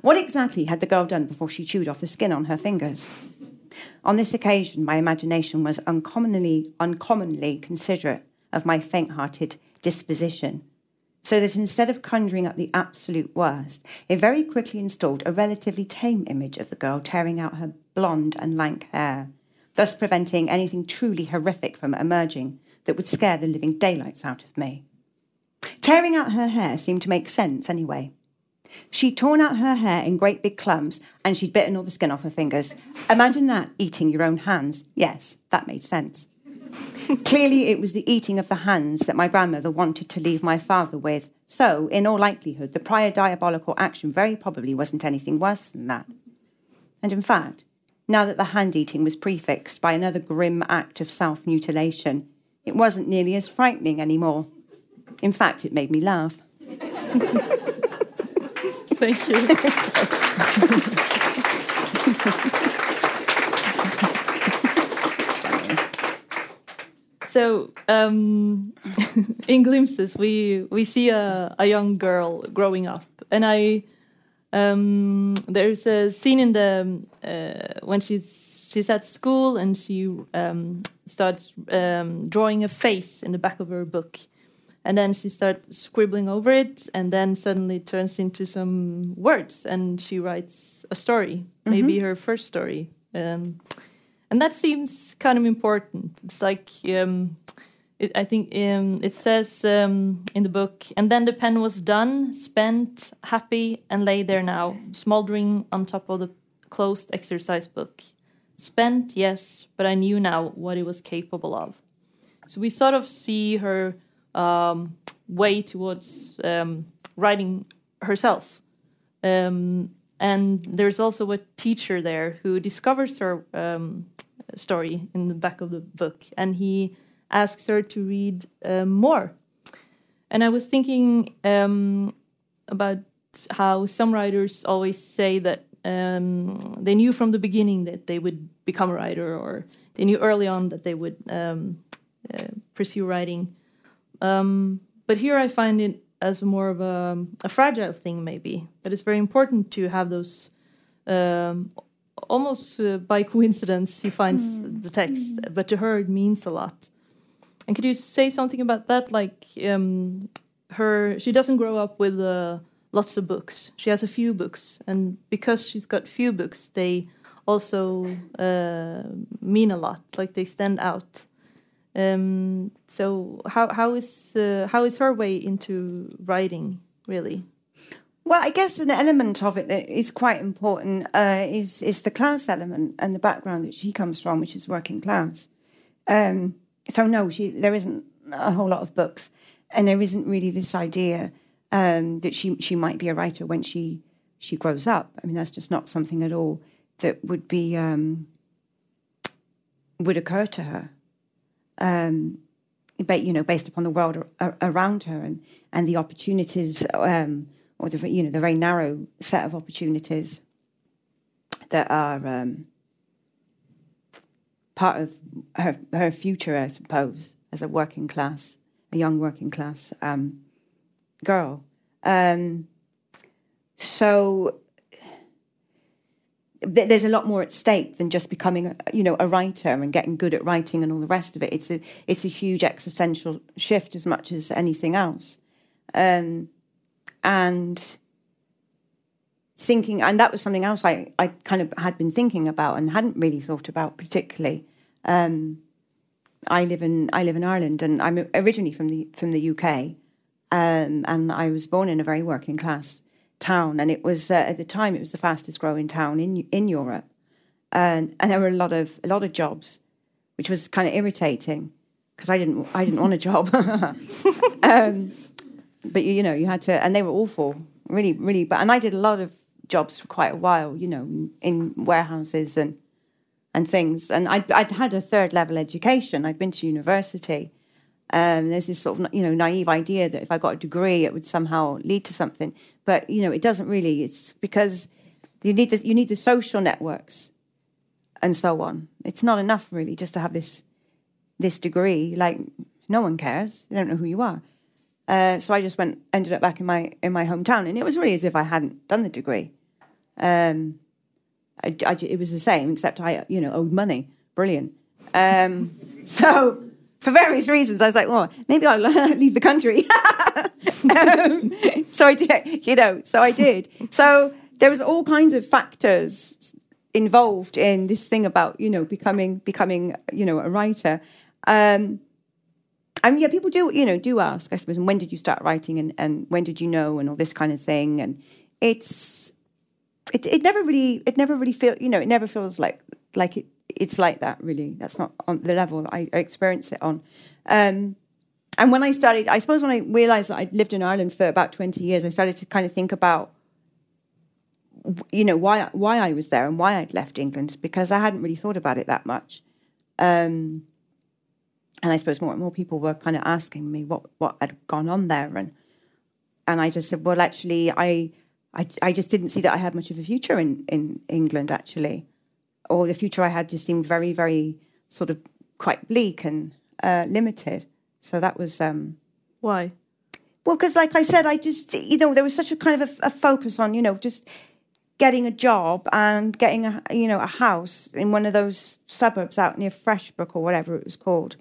[SPEAKER 4] What exactly had the girl done before she chewed off the skin on her fingers? On this occasion, my imagination was uncommonly, uncommonly considerate of my faint hearted disposition, so that instead of conjuring up the absolute worst, it very quickly installed a relatively tame image of the girl tearing out her blonde and lank hair, thus preventing anything truly horrific from emerging that would scare the living daylights out of me. Tearing out her hair seemed to make sense anyway. She'd torn out her hair in great big clumps and she'd bitten all the skin off her fingers. Imagine that, eating your own hands. Yes, that made sense. Clearly, it was the eating of the hands that my grandmother wanted to leave my father with. So, in all likelihood, the prior diabolical action very probably wasn't anything worse than that. And in fact, now that the hand eating was prefixed by another grim act of self mutilation, it wasn't nearly as frightening anymore. In fact, it made me laugh. [laughs]
[SPEAKER 3] Thank you. so, um, [laughs] in glimpses, we we see a, a young girl growing up, and I um, there's a scene in the uh, when she's she's at school and she um, starts um, drawing a face in the back of her book, and then she starts scribbling over it and then suddenly turns into some words and she writes a story mm -hmm. maybe her first story. Um, and that seems kind of important. It's like um, it, i think um, it says um, in the book and then the pen was done spent happy and lay there now smoldering on top of the closed exercise book. Spent yes but i knew now what it was capable of. So we sort of see her um, way towards um, writing herself. Um, and there's also a teacher there who discovers her um, story in the back of the book, and he asks her to read uh, more. And I was thinking um, about how some writers always say that um, they knew from the beginning that they would become a writer, or they knew early on that they would um, uh, pursue writing. Um, but here I find it as more of a, a, fragile thing, maybe. That it's very important to have those. Um, almost uh, by coincidence, he finds mm. the text, mm. but to her it means a lot. And could you say something about that? Like um, her, she doesn't grow up with uh, lots of books. She has a few books, and because she's got few books, they also uh, mean a lot. Like they stand out. Um, so how how is uh, how is her way into writing really?
[SPEAKER 4] Well, I guess an element of it that is quite important uh, is is the class element and the background that she comes from, which is working class. Um, so no, she there isn't a whole lot of books, and there isn't really this idea um, that she she might be a writer when she she grows up. I mean, that's just not something at all that would be um, would occur to her. Um, but you know, based upon the world around her and and the opportunities, um, or the you know the very narrow set of opportunities that are um, part of her her future, I suppose, as a working class, a young working class um, girl. Um, so th- there's a lot more at stake than just becoming, a, you know, a writer and getting good at writing and all the rest of it. It's a it's a huge existential shift as much as anything else, um, and thinking, and that was something else I, I kind of had been thinking about and hadn't really thought about particularly. Um, I live in I live in Ireland, and I'm originally from the from the UK, um, and I was born in a very working class town, and it was uh, at the time it was the fastest growing town in in Europe, and and there were a lot of a lot of jobs, which was kind of irritating because I didn't I didn't want a job, [laughs] um, but you, you know you had to, and they were awful, really really bad, and I did a lot of jobs for quite a while, you know, in warehouses and and things, and I'd, I'd had a third level education, I'd been to university um, there's this sort of you know naive idea that if I got a degree, it would somehow lead to something. But you know, it doesn't really. It's because you need the, you need the social networks and so on. It's not enough really just to have this this degree. Like no one cares. They don't know who you are. Uh, so I just went ended up back in my in my hometown, and it was really as if I hadn't done the degree. Um, I, I, it was the same, except I you know owed money. Brilliant. Um, [laughs] so for various reasons, I was like, well, maybe I'll [laughs] leave the country. [laughs] um, so I did, you know, so I did. So there was all kinds of factors involved in this thing about, you know, becoming, becoming, you know, a writer. Um, and yeah, people do, you know, do ask, I suppose, and when did you start writing and, and when did you know and all this kind of thing. And it's, it, it never really, it never really feels, you know, it never feels like, like it, it's like that really. That's not on the level i, experience it on. Um, and when i started i suppose when i realized that i'd lived in ireland for about 20 years i started to kind of think about you know why why i was there and why i'd left england because i hadn't really thought about it that much. Um, and i suppose more and more people were kind of asking me what what had gone on there. And and i just said well actually i I, I just didn't see that I had much of a future in, in England, actually or the future I had just seemed very, very sort of quite bleak and uh, limited. So that was um,
[SPEAKER 3] why.
[SPEAKER 4] Well, because like I said, I just you know there was such a kind of a, a, focus on you know just getting a job and getting a you know a house in one of those suburbs out near Freshbrook or whatever it was called,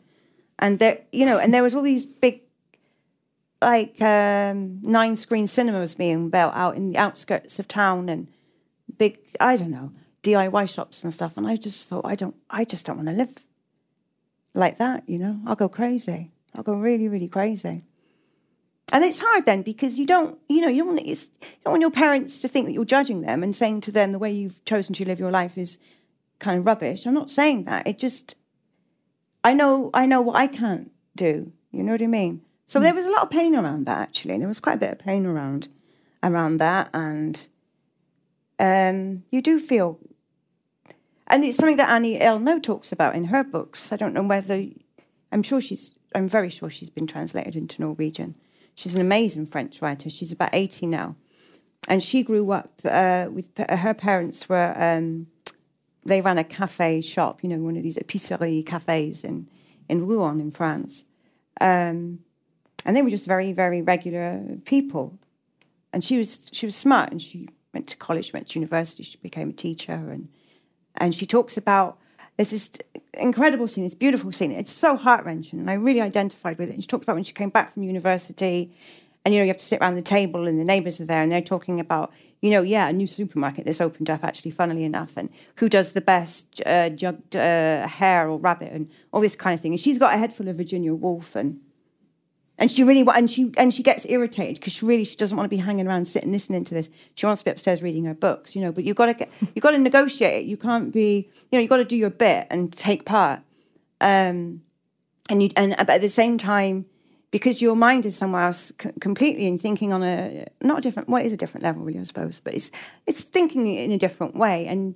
[SPEAKER 4] and there you know and there was all these big like um, nine screen cinemas being built out in the outskirts of town and big I don't know DIY shops and stuff. And I just thought, I don't, I just don't want to live like that, you know. I'll go crazy. I'll go really, really crazy. And it's hard then because you don't, you know, you don't, want, you don't want your parents to think that you're judging them and saying to them the way you've chosen to live your life is kind of rubbish. I'm not saying that. It just, I know, I know what I can't do. You know what I mean? So mm. there was a lot of pain around that actually. There was quite a bit of pain around, around that, and um, you do feel and it's something that Annie Ernaux talks about in her books. I don't know whether, I'm sure she's, I'm very sure she's been translated into Norwegian. She's an amazing French writer. She's about 80 now. And she grew up uh, with, her parents were, um, they ran a cafe shop, you know, one of these épicerie cafes in, in Rouen in France. Um, and they were just very, very regular people. And she was, she was smart and she went to college, went to university, she became a teacher and and she talks about there's this incredible scene, this beautiful scene. It's so heart wrenching, and I really identified with it. And she talks about when she came back from university, and you know you have to sit around the table, and the neighbours are there, and they're talking about you know yeah a new supermarket that's opened up actually, funnily enough, and who does the best uh, jugged uh, hare or rabbit, and all this kind of thing. And she's got a head full of Virginia Woolf and And she really and she and she gets irritated because she really she doesn't want to be hanging around sitting listening to this. She wants to be upstairs reading her books, you know. But you've got to get you've got to negotiate it. You can't be you know you've got to do your bit and take part. Um, and you and but at the same time because your mind is somewhere else c- completely and thinking on a not a different what is a different level really I suppose but it's it's thinking in a different way and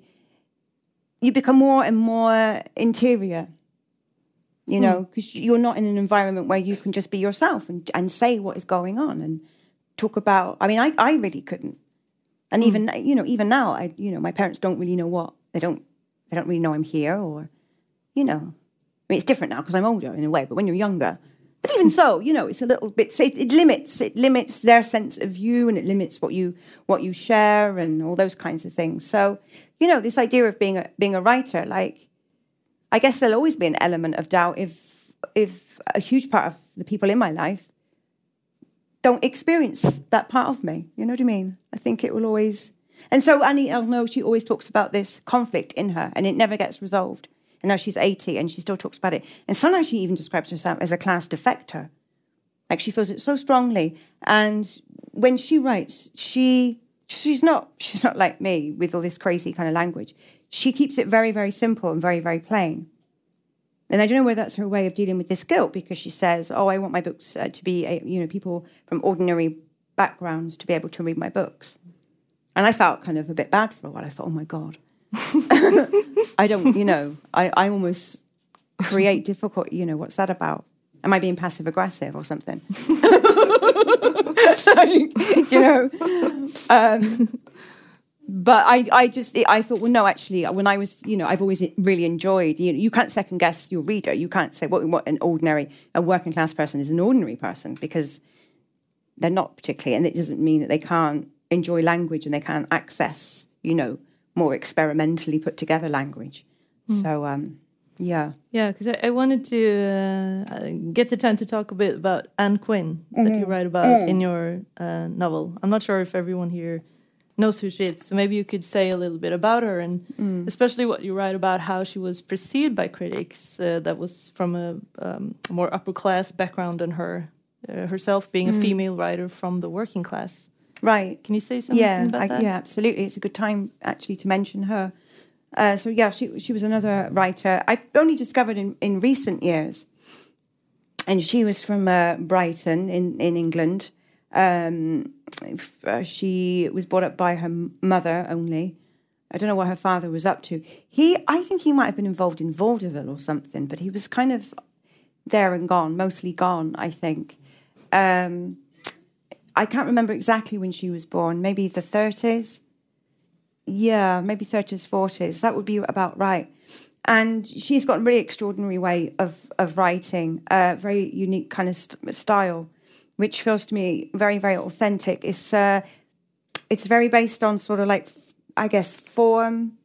[SPEAKER 4] you become more and more interior you know hmm. because you're not in an environment where you can just be yourself and, and say what is going on and talk about i mean i, I really couldn't. And hmm. even you know even now i you know my parents don't really know what they don't they don't really know i'm here or you know. I mean it's different now because i'm older in a way but when you're younger. But even so you know it's a little bit so it, it limits it limits their sense of you and it limits what you what you share and all those kinds of things. So you know this idea of being a being a writer like I guess there'll always be an element of doubt if if a huge part of the people in my life don't experience that part of me. You know what I mean? I think it will always. And so Annie Ernaux, she always talks about this conflict in her, and it never gets resolved. And now she's 80, and she still talks about it. And sometimes she even describes herself as a class defector. Like she feels it so strongly. And when she writes, she she's not she's not like me with all this crazy kind of language. She keeps it very, very simple and very, very plain. And I don't know whether that's her way of dealing with this guilt because she says, "Oh, I want my books uh, to be, uh, you know, people from ordinary backgrounds to be able to read my books." And I felt kind of a bit bad for a while. I thought, "Oh my god, [laughs] I don't, you know, I, I almost create difficult. You know, what's that about? Am I being passive aggressive or something?" [laughs] Like, you know, um, but I, I just, I thought, well, no, actually, when I was, you know, I've always really enjoyed, you know, you can't second guess your reader. You can't say what, what an ordinary, a working class person is an ordinary person because they're not particularly, and it doesn't mean that they can't enjoy language and they can't access, you know, more experimentally put together language. So, um, yeah.
[SPEAKER 3] Yeah, because I, I wanted to uh, get the time to talk a bit about Ann Quin that you write about in your uh, novel. I'm not sure if everyone here knows who she is, so maybe you could say a little bit about her and especially what you write about how she was perceived by critics uh, that was from a um, more upper class background than her uh, herself being a female writer from the working class.
[SPEAKER 4] Right.
[SPEAKER 3] Can you say something
[SPEAKER 4] yeah,
[SPEAKER 3] about
[SPEAKER 4] I,
[SPEAKER 3] that?
[SPEAKER 4] yeah, absolutely. It's a good time actually to mention her. Uh, so yeah, she she was another writer I only discovered in, in recent years, and she was from uh, Brighton in in England. Um, uh, she was brought up by her mother only. I don't know what her father was up to. He, I think he might have been involved in vaudeville or something, but he was kind of there and gone, mostly gone. I think. Um, I can't remember exactly when she was born. Maybe the thirties. Yeah, maybe thirties, forties. That would be about right. And she's got a really extraordinary way of of writing, a very unique kind of st- style, which feels to me very, very authentic. It's uh, it's very based on sort of like, I guess, form,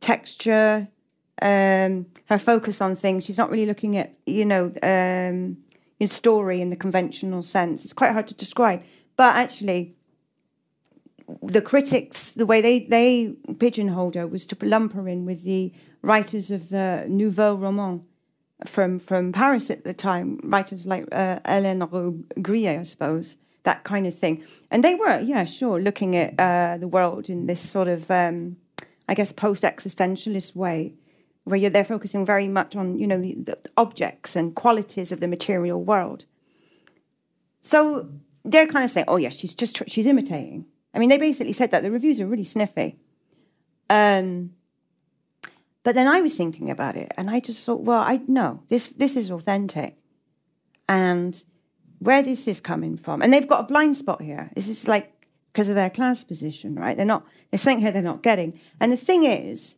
[SPEAKER 4] texture, um, her focus on things. She's not really looking at you know um, in story in the conventional sense. It's quite hard to describe, but actually, the critics, the way they they pigeonholed her was to lump her in with the writers of the Nouveau Roman from from Paris at the time, writers like uh, Hélène Grillet, I suppose, that kind of thing. And they were, yeah, sure, looking at uh, the world in this sort of, um, I guess, post-existentialist way, where you're they're focusing very much on, you know, the, the objects and qualities of the material world. So they're kind of saying, "Oh yes, she's just she's imitating." I mean, they basically said that the reviews are really sniffy. Um, but then I was thinking about it, and I just thought, well, I no, this this is authentic, and where this is coming from, and they've got a blind spot here. This is like because of their class position, right? They're not. There's something here they're not getting. And the thing is,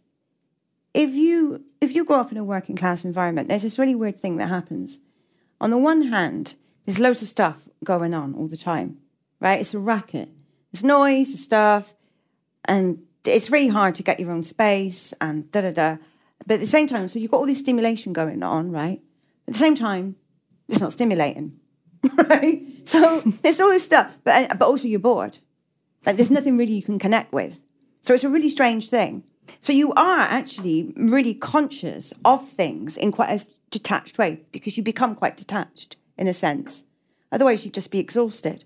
[SPEAKER 4] if you if you grow up in a working class environment, there's this really weird thing that happens. On the one hand, there's loads of stuff going on all the time, right? It's a racket. There's noise, there's stuff, and it's really hard to get your own space and da da da. But at the same time, so you've got all this stimulation going on, right? At the same time, it's not stimulating, [laughs] right? So there's all this stuff, but uh, but also you're bored. Like there's nothing really you can connect with. So it's a really strange thing. So you are actually really conscious of things in quite a detached way because you become quite detached in a sense. Otherwise, you'd just be exhausted.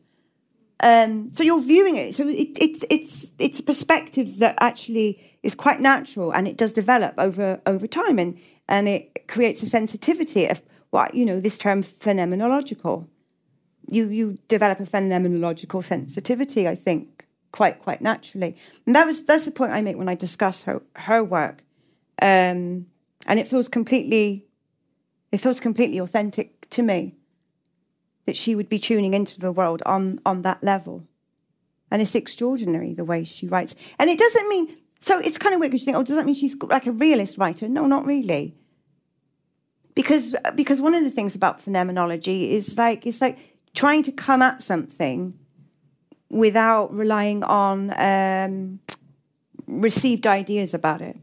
[SPEAKER 4] Um, so you're viewing it. So it, it's it's it's a perspective that actually is quite natural, and it does develop over over time, and and it creates a sensitivity of what you know this term phenomenological. You you develop a phenomenological sensitivity, I think, quite quite naturally, and that was that's the point I make when I discuss her her work, um, and it feels completely, it feels completely authentic to me that she would be tuning into the world on on that level. And it's extraordinary the way she writes. And it doesn't mean so it's kind of weird because you think, oh, does that mean she's like a realist writer? No, not really. Because because one of the things about phenomenology is like it's like trying to come at something without relying on um, received ideas about it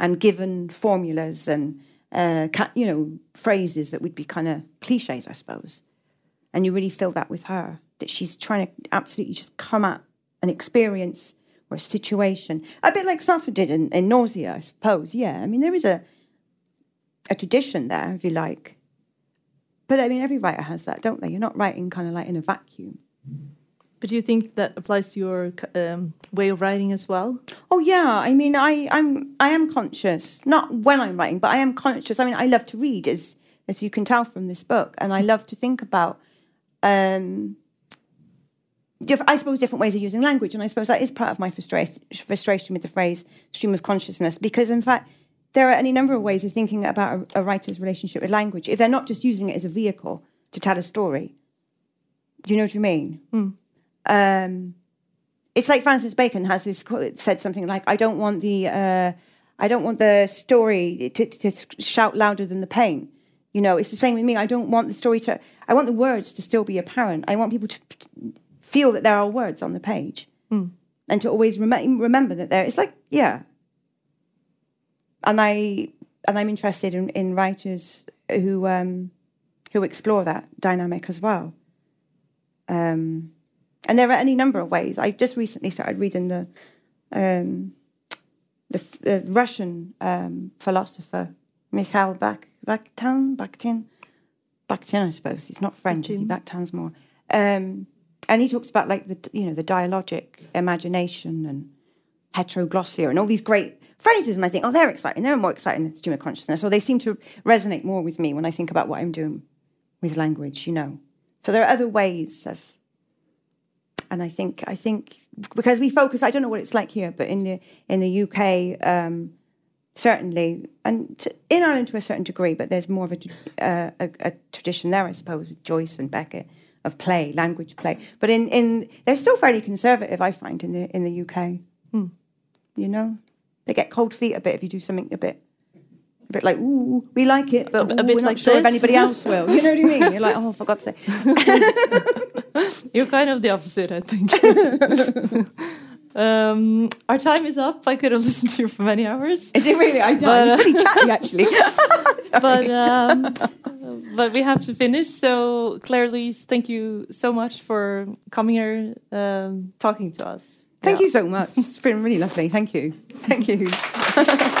[SPEAKER 4] and given formulas and uh, you know phrases that would be kind of cliches, I suppose. And you really feel that with her, that she's trying to absolutely just come at an experience or a situation. A bit like Sartre did in, in Nausea, I suppose. Yeah, I mean, there is a, a tradition there, if you like. But I mean, every writer has that, don't they? You're not writing kind of like in a vacuum.
[SPEAKER 3] But do you think that applies to your um, way of writing as well?
[SPEAKER 4] Oh yeah, I mean, I I'm I am conscious, not when I'm writing, but I am conscious. I mean, I love to read, as as you can tell from this book, and I love to think about um, I suppose different ways of using language, and I suppose that is part of my frustration, frustration with the phrase stream of consciousness, because in fact there are any number of ways of thinking about a, a writer's relationship with language if they're not just using it as a vehicle to tell a story. Do you know what I mean? Mm. Um, it's like Francis Bacon has this quote, said something like, "I don't want the uh, I don't want the story to, to, to shout louder than the pain." You know, it's the same with me. I don't want the story to, I want the words to still be apparent. I want people to feel that there are words on the page mm. and to always rem- remember that there, it's like, yeah. And I, and I'm interested in, in writers who, um, who explore that dynamic as well. Um, and there are any number of ways. I just recently started reading the, um, the, the Russian um, philosopher Mikhail Bak Bakhtin, Bakhtin, Bakhtin, I suppose. He's not French, is he? Bakhtin's more. Um, and he talks about like the you know the dialogic imagination and heteroglossia and all these great phrases, and I think, oh, they're exciting. They're more exciting than stream of consciousness, or they seem to resonate more with me when I think about what I'm doing with language. You know, so there are other ways of, and I think I think because we focus, I don't know what it's like here, but in the in the UK. Um, certainly, and to, in Ireland to a certain degree, but there's more of a, uh, a, a, tradition there, I suppose, with Joyce and Beckett of play, language play. But in, in they're still fairly conservative, I find, in the in the UK. Hmm. You know, they get cold feet a bit if you do something a bit. A bit like, ooh, we like it, but a, ooh, a bit we're like not sure this. if anybody else will. You know what I mean? You're like, oh, for God's sake. [laughs]
[SPEAKER 3] You're kind of the opposite, I think. [laughs] Um, our time is up. I could have [laughs] listened to you for many hours.
[SPEAKER 4] Is it really? I know. But, really chatty, actually. [laughs]
[SPEAKER 3] but um, but we have to finish. So Claire Louise, thank you so much for coming here, um, talking to us.
[SPEAKER 4] Thank yeah. you so much. It's been really lovely. Thank you. Thank you. [laughs]